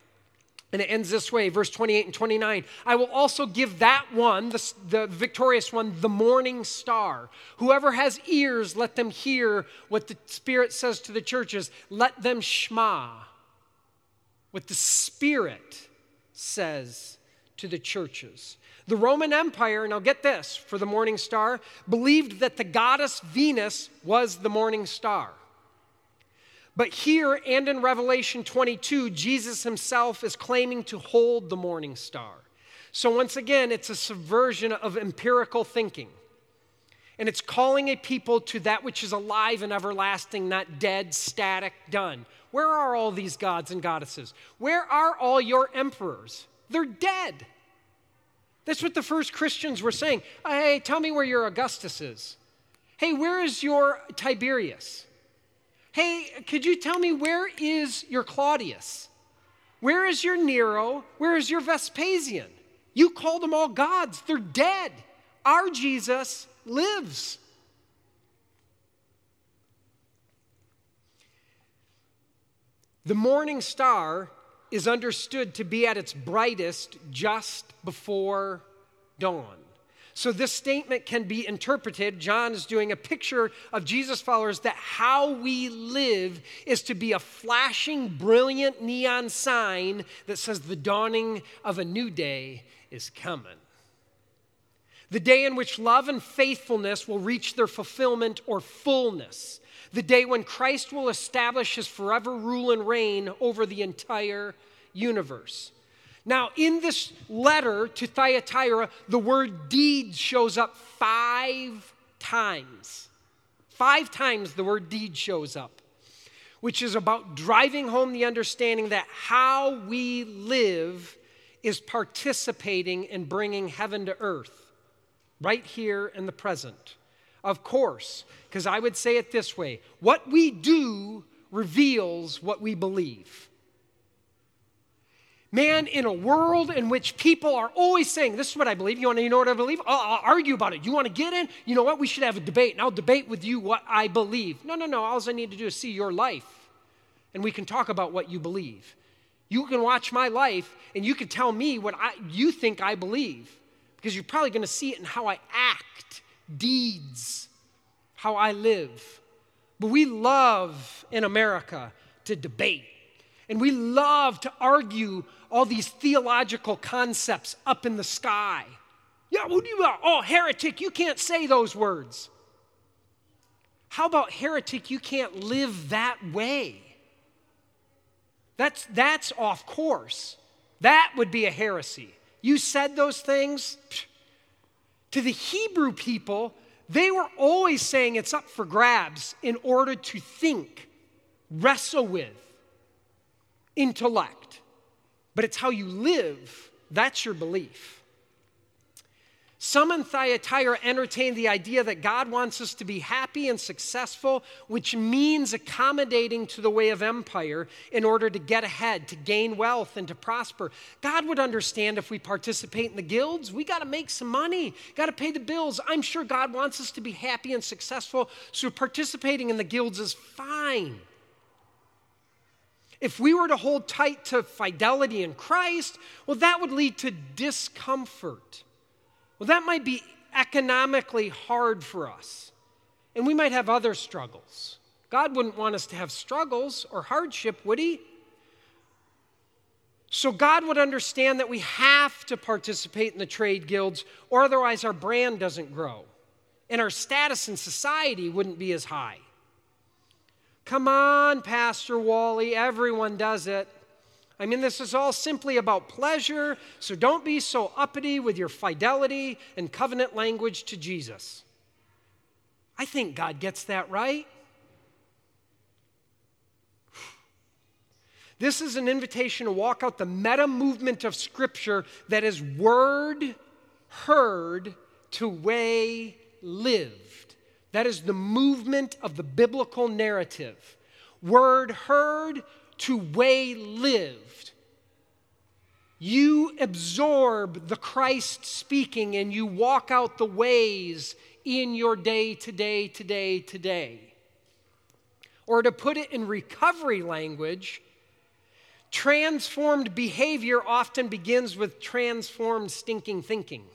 And it ends this way, verse 28 and 29. I will also give that one, the, the, victorious one, the morning star. Whoever has ears, let them hear what the Spirit says to the churches. Let them shma what the Spirit says to the churches. The Roman Empire, now get this, for the morning star, believed that the goddess Venus was the morning star. But here and in Revelation 22, Jesus himself is claiming to hold the morning star. So, once again, it's a subversion of empirical thinking. And it's calling a people to that which is alive and everlasting, not dead, static, done. Where are all these gods and goddesses? Where are all your emperors? They're dead. That's what the first Christians were saying. Hey, tell me where your Augustus is. Hey, where is your Tiberius? Hey, could you tell me where is your Claudius? Where is your Nero? Where is your Vespasian? You call them all gods. They're dead. Our Jesus lives. The morning star is understood to be at its brightest just before dawn. So, this statement can be interpreted. John is doing a picture of Jesus' followers that how we live is to be a flashing, brilliant neon sign that says the dawning of a new day is coming. the day in which love and faithfulness will reach their fulfillment or fullness, the day when Christ will establish his forever rule and reign over the entire universe. Now, in this letter to Thyatira, the word deed shows up five times. Five times the word deed shows up, which is about driving home the understanding that how we live is participating in bringing heaven to earth, right here in the present. Of course, because I would say it this way what we do reveals what we believe. Man, in a world in which people are always saying, This is what I believe. You want to know what I believe? I'll, I'll, argue about it. You want to get in? You know what? We should have a debate, and I'll debate with you what I believe. No, no, no. All I need to do is see your life, and we can talk about what you believe. You can watch my life, and you can tell me what I, you think I believe, because you're probably going to see it in how I act, deeds, how I live. But we love in America to debate. And we love to argue all these theological concepts up in the sky. Yeah, what do you, oh, heretic, you can't say those words. How about heretic, you can't live that way? That's, that's off course. That would be a heresy. You said those things. To the Hebrew people, they were always saying it's up for grabs in order to think, wrestle with intellect, but it's how you live. That's your belief. Some in Thyatira entertain the idea that God wants us to be happy and successful, which means accommodating to the way of empire in order to get ahead, to gain wealth, and to prosper. God would understand if we participate in the guilds. We got to make some money, got to pay the bills. I'm sure God wants us to be happy and successful, so participating in the guilds is fine. If we were to hold tight to fidelity in Christ, well, that would lead to discomfort. Well, that might be economically hard for us, and we might have other struggles. God wouldn't want us to have struggles or hardship, would He? So, God would understand that we have to participate in the trade guilds, or otherwise our brand doesn't grow, and our status in society wouldn't be as high. Come on, Pastor Wally, everyone does it. I mean, this is all simply about pleasure, so don't be so uppity with your fidelity and covenant language to Jesus. I think God gets that right. This is an invitation to walk out the meta movement of Scripture that is word heard to way lived. That is the movement of the biblical narrative. Word heard to way lived. You absorb the Christ speaking and you walk out the ways in your day to day, today, today. Or to put it in recovery language, transformed behavior often begins with transformed stinking thinking.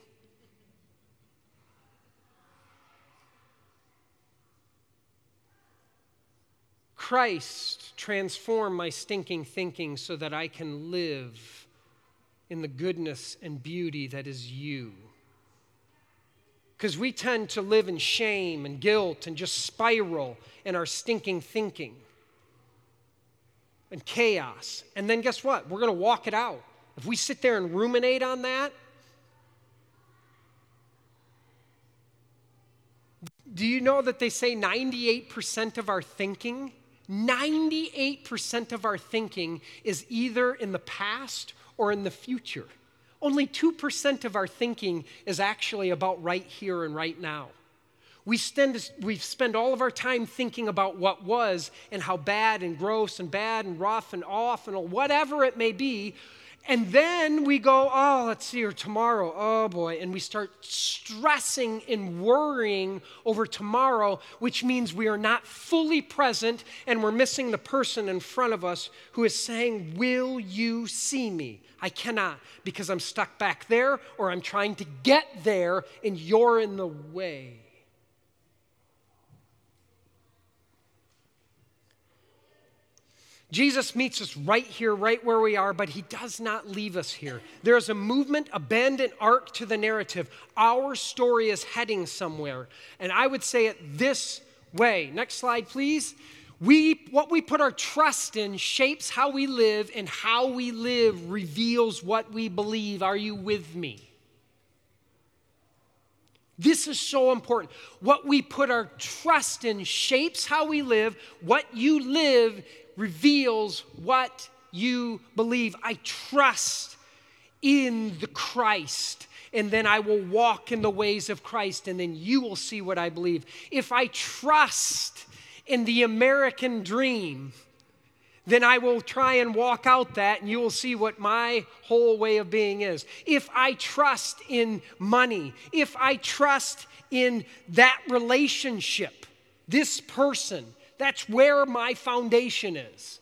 Christ transform my stinking thinking so that I can live in the goodness and beauty that is you. Because we tend to live in shame and guilt and just spiral in our stinking thinking and chaos. And then guess what? We're going to walk it out. If we sit there and ruminate on that, do you know that they say 98% of our thinking 98% of our thinking is either in the past or in the future. Only 2% of our thinking is actually about right here and right now. We spend, we spend all of our time thinking about what was and how bad and gross and bad and rough and off and whatever it may be, and then we go, oh, let's see her tomorrow. Oh boy. And we start stressing and worrying over tomorrow, which means we are not fully present and we're missing the person in front of us who is saying, Will you see me? I cannot because I'm stuck back there or I'm trying to get there and you're in the way. Jesus meets us right here, right where we are, but he does not leave us here. There's a movement, a bend, an arc to the narrative. Our story is heading somewhere. And I would say it this way. Next slide, please. We, what we put our trust in shapes how we live, and how we live reveals what we believe. Are you with me? This is so important. What we put our trust in shapes how we live. What you live reveals what you believe. I trust in the Christ, and then I will walk in the ways of Christ, and then you will see what I believe. If I trust in the American dream, then I will try and walk out that, and you will see what my whole way of being is. If I trust in money, if I trust in that relationship, this person, that's where my foundation is.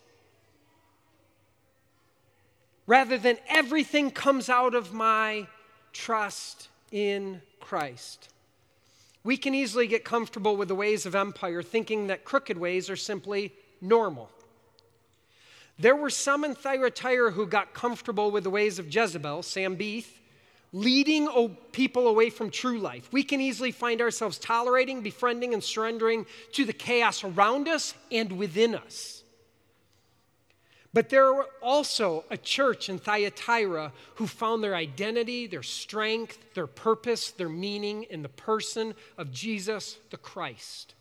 Rather than everything comes out of my trust in Christ. We can easily get comfortable with the ways of empire, thinking that crooked ways are simply normal. There were some in Thyatira who got comfortable with the ways of Jezebel, Sambeth, leading people away from true life. We can easily find ourselves tolerating, befriending, and surrendering to the chaos around us and within us. But there were also a church in Thyatira who found their identity, their strength, their purpose, their meaning in the person of Jesus the Christ.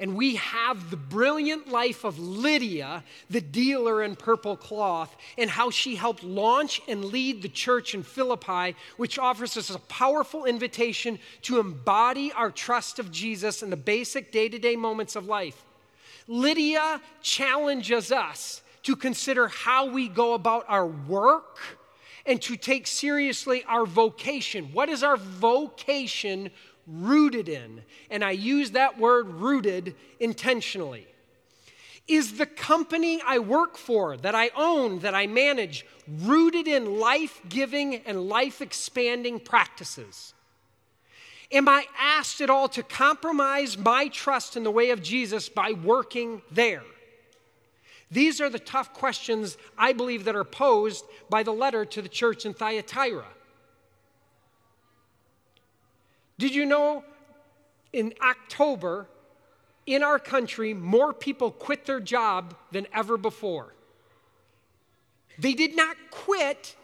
And we have the brilliant life of Lydia, the dealer in purple cloth, and how she helped launch and lead the church in Philippi, which offers us a powerful invitation to embody our trust of Jesus in the basic day to day moments of life. Lydia challenges us to consider how we go about our work and to take seriously our vocation. What is our vocation rooted in. And I use that word rooted intentionally. Is the company I work for, that I own, that I manage, rooted in life giving and life expanding practices? Am I asked at all to compromise my trust in the way of Jesus by working there? These are the tough questions I believe that are posed by the letter to the church in Thyatira. Did you know in October, in our country, more people quit their job than ever before? They did not quit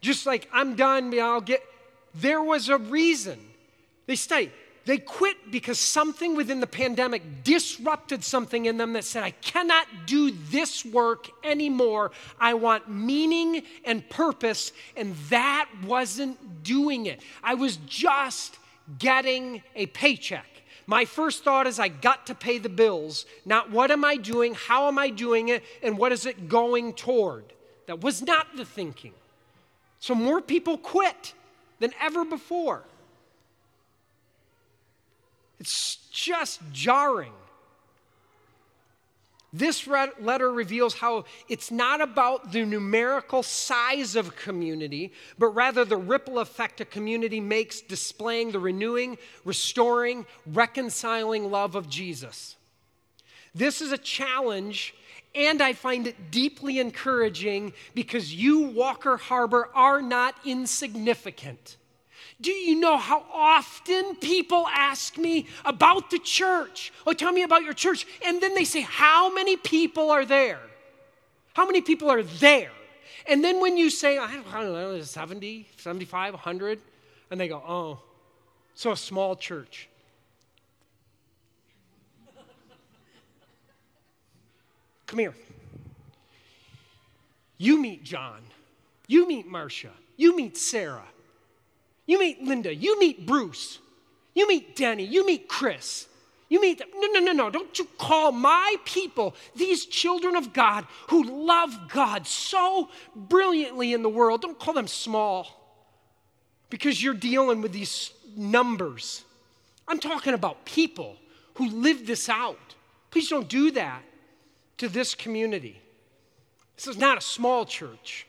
just like, I'm done, I'll get. There was a reason. They studied. They quit because something within the pandemic disrupted something in them that said, I cannot do this work anymore. I want meaning and purpose. And that wasn't doing it. I was just getting a paycheck. My first thought is, I got to pay the bills, not what am I doing, how am I doing it, and what is it going toward. That was not the thinking. So more people quit than ever before. It's just jarring. This letter reveals how it's not about the numerical size of community, but rather the ripple effect a community makes displaying the renewing, restoring, reconciling love of Jesus. This is a challenge, and I find it deeply encouraging because you, Walker Harbor, are not insignificant. Do you know how often people ask me about the church? Oh, tell me about your church. And then they say, How many people are there? How many people are there? And then when you say, I don't know, 70, 75, 100, and they go, Oh, so a small church. Come here. You meet John. You meet Marcia. You meet Sarah. You meet Linda. You meet Bruce. You meet Danny. You meet Chris. You meet them. No, no, no, no. Don't you call my people, these children of God who love God so brilliantly in the world, don't call them small because you're dealing with these numbers. I'm talking about people who live this out. Please don't do that to this community. This is not a small church.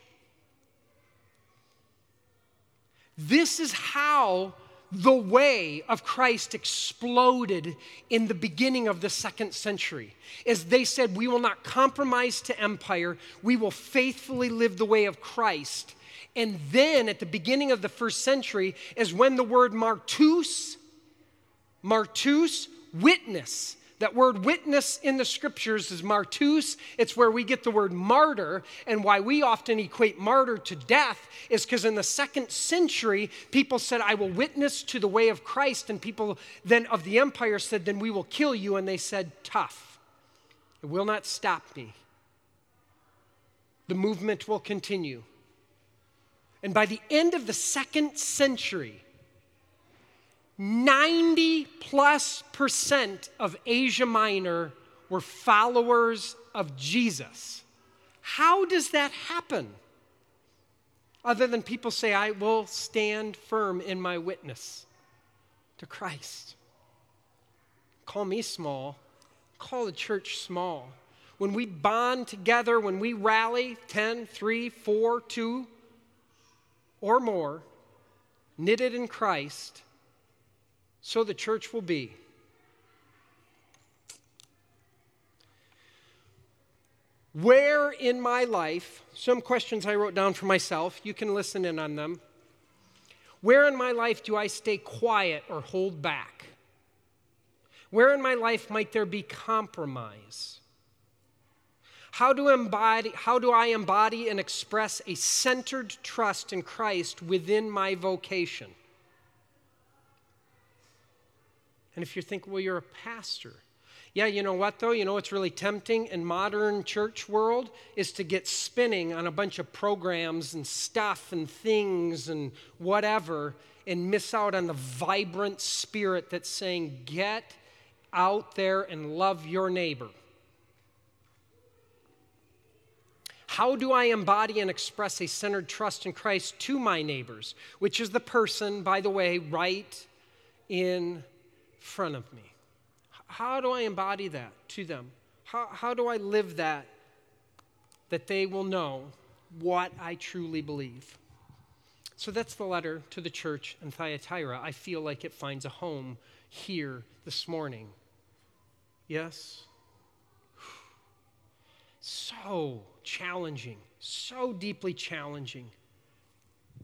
This is how the way of Christ exploded in the beginning of the second century. As they said, We will not compromise to empire, we will faithfully live the way of Christ. And then at the beginning of the first century is when the word martus, martus, witness, that word witness in the scriptures is martus. It's where we get the word martyr. And why we often equate martyr to death is because in the second century, people said, I will witness to the way of Christ. And people then of the empire said, Then we will kill you. And they said, Tough. It will not stop me. The movement will continue. And by the end of the second century, 90 plus percent of Asia Minor were followers of Jesus. How does that happen? Other than people say, I will stand firm in my witness to Christ. Call me small, call the church small. When we bond together, when we rally 10, 3, 4, 2, or more, knitted in Christ, so the church will be. Where in my life, some questions I wrote down for myself, you can listen in on them. Where in my life do I stay quiet or hold back? Where in my life might there be compromise? How do, embody, how do I embody and express a centered trust in Christ within my vocation? And if you're thinking, well, you're a pastor. Yeah, you know what though? You know what's really tempting in modern church world is to get spinning on a bunch of programs and stuff and things and whatever and miss out on the vibrant spirit that's saying, get out there and love your neighbor. How do I embody and express a centered trust in Christ to my neighbors, which is the person, by the way, right in front of me? How do I embody that to them? How, how do I live that that they will know what I truly believe? So that's the letter to the church in Thyatira. I feel like it finds a home here this morning. Yes? So challenging, so deeply challenging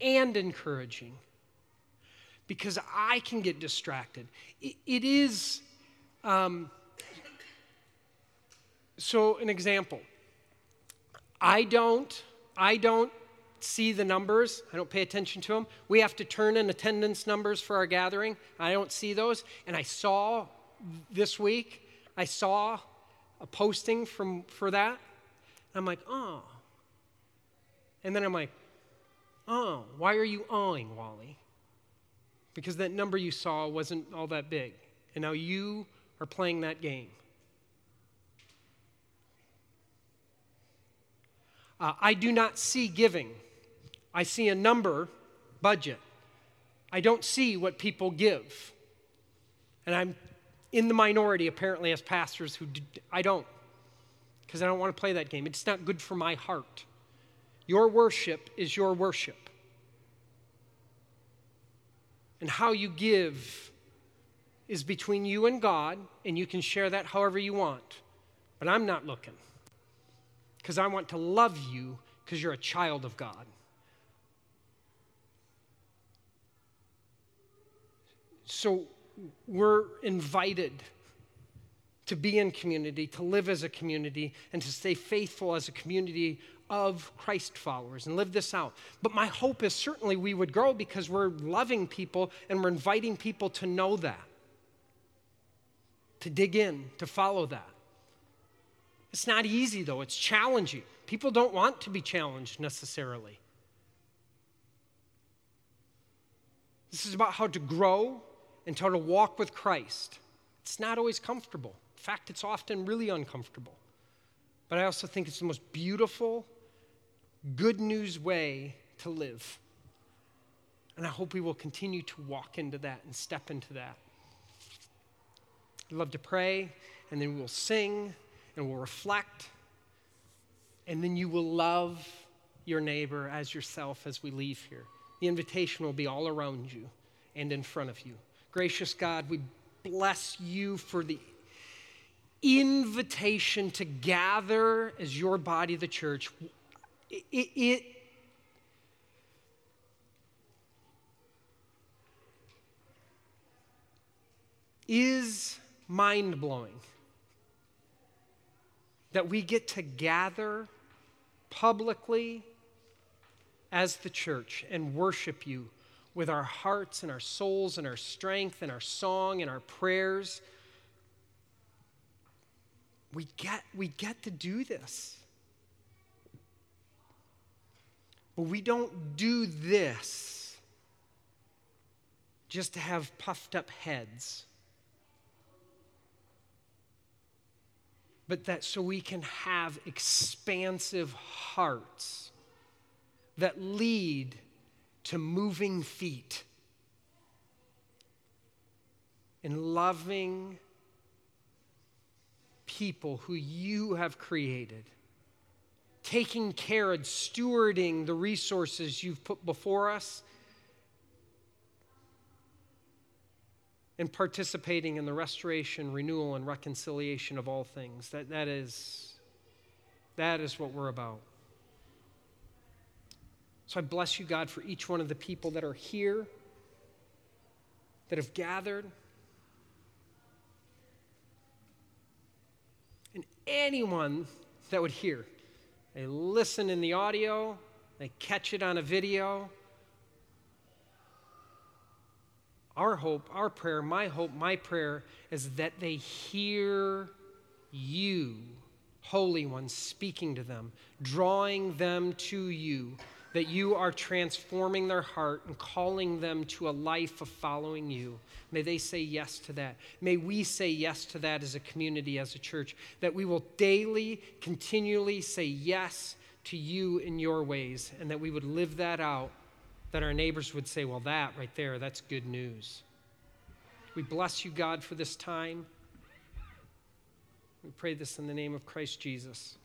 and encouraging because I can get distracted. it, it is, um, so an example. I don't, I don't see the numbers. I don't pay attention to them. We have to turn in attendance numbers for our gathering. I don't see those. And I saw this week, I saw a posting from for that. I'm like, oh. And then I'm like, oh, why are you awing, Wally? Because that number you saw wasn't all that big. And now you are playing that game. Uh, I do not see giving. I see a number, budget. I don't see what people give. And I'm in the minority, apparently, as pastors who I don't, because I don't want to play that game. It's not good for my heart. Your worship is your worship and how you give is between you and God, and you can share that however you want. But I'm not looking because I want to love you because you're a child of God. So we're invited to be in community, to live as a community, and to stay faithful as a community of Christ followers and live this out. But my hope is certainly we would grow because we're loving people and we're inviting people to know that, to dig in, to follow that. It's not easy though, it's challenging. People don't want to be challenged necessarily. This is about how to grow and how to walk with Christ. It's not always comfortable. In fact, it's often really uncomfortable. But I also think it's the most beautiful good news way to live. And I hope we will continue to walk into that and step into that. I'd love to pray, and then we'll sing and we'll reflect, and then you will love your neighbor as yourself as we leave here. The invitation will be all around you. and in front of you. Gracious God, we bless you for the invitation to gather as your body, the church. It, it, is mind blowing that we get to gather publicly as the church and worship you with our hearts and our souls and our strength and our song and our prayers. We get, we get to do this. But we don't do this just to have puffed up heads. but that so we can have expansive hearts that lead to moving feet and loving people who you have created, taking care and stewarding the resources you've put before us and participating in the restoration, renewal, and reconciliation of all things. That, that, is, that is what we're about. So I bless you, God, for each one of the people that are here, that have gathered. And anyone that would hear. They listen in the audio, they catch it on a video. Our hope, our prayer, my hope, my prayer is that they hear you, Holy One, speaking to them, drawing them to you, that you are transforming their heart and calling them to a life of following you. May they say yes to that. May we say yes to that as a community, as a church, that we will daily, continually say yes to you in your ways, and that we would live that out that our neighbors would say, Well, that right there, that's good news. We bless you, God, for this time. We pray this in the name of Christ Jesus.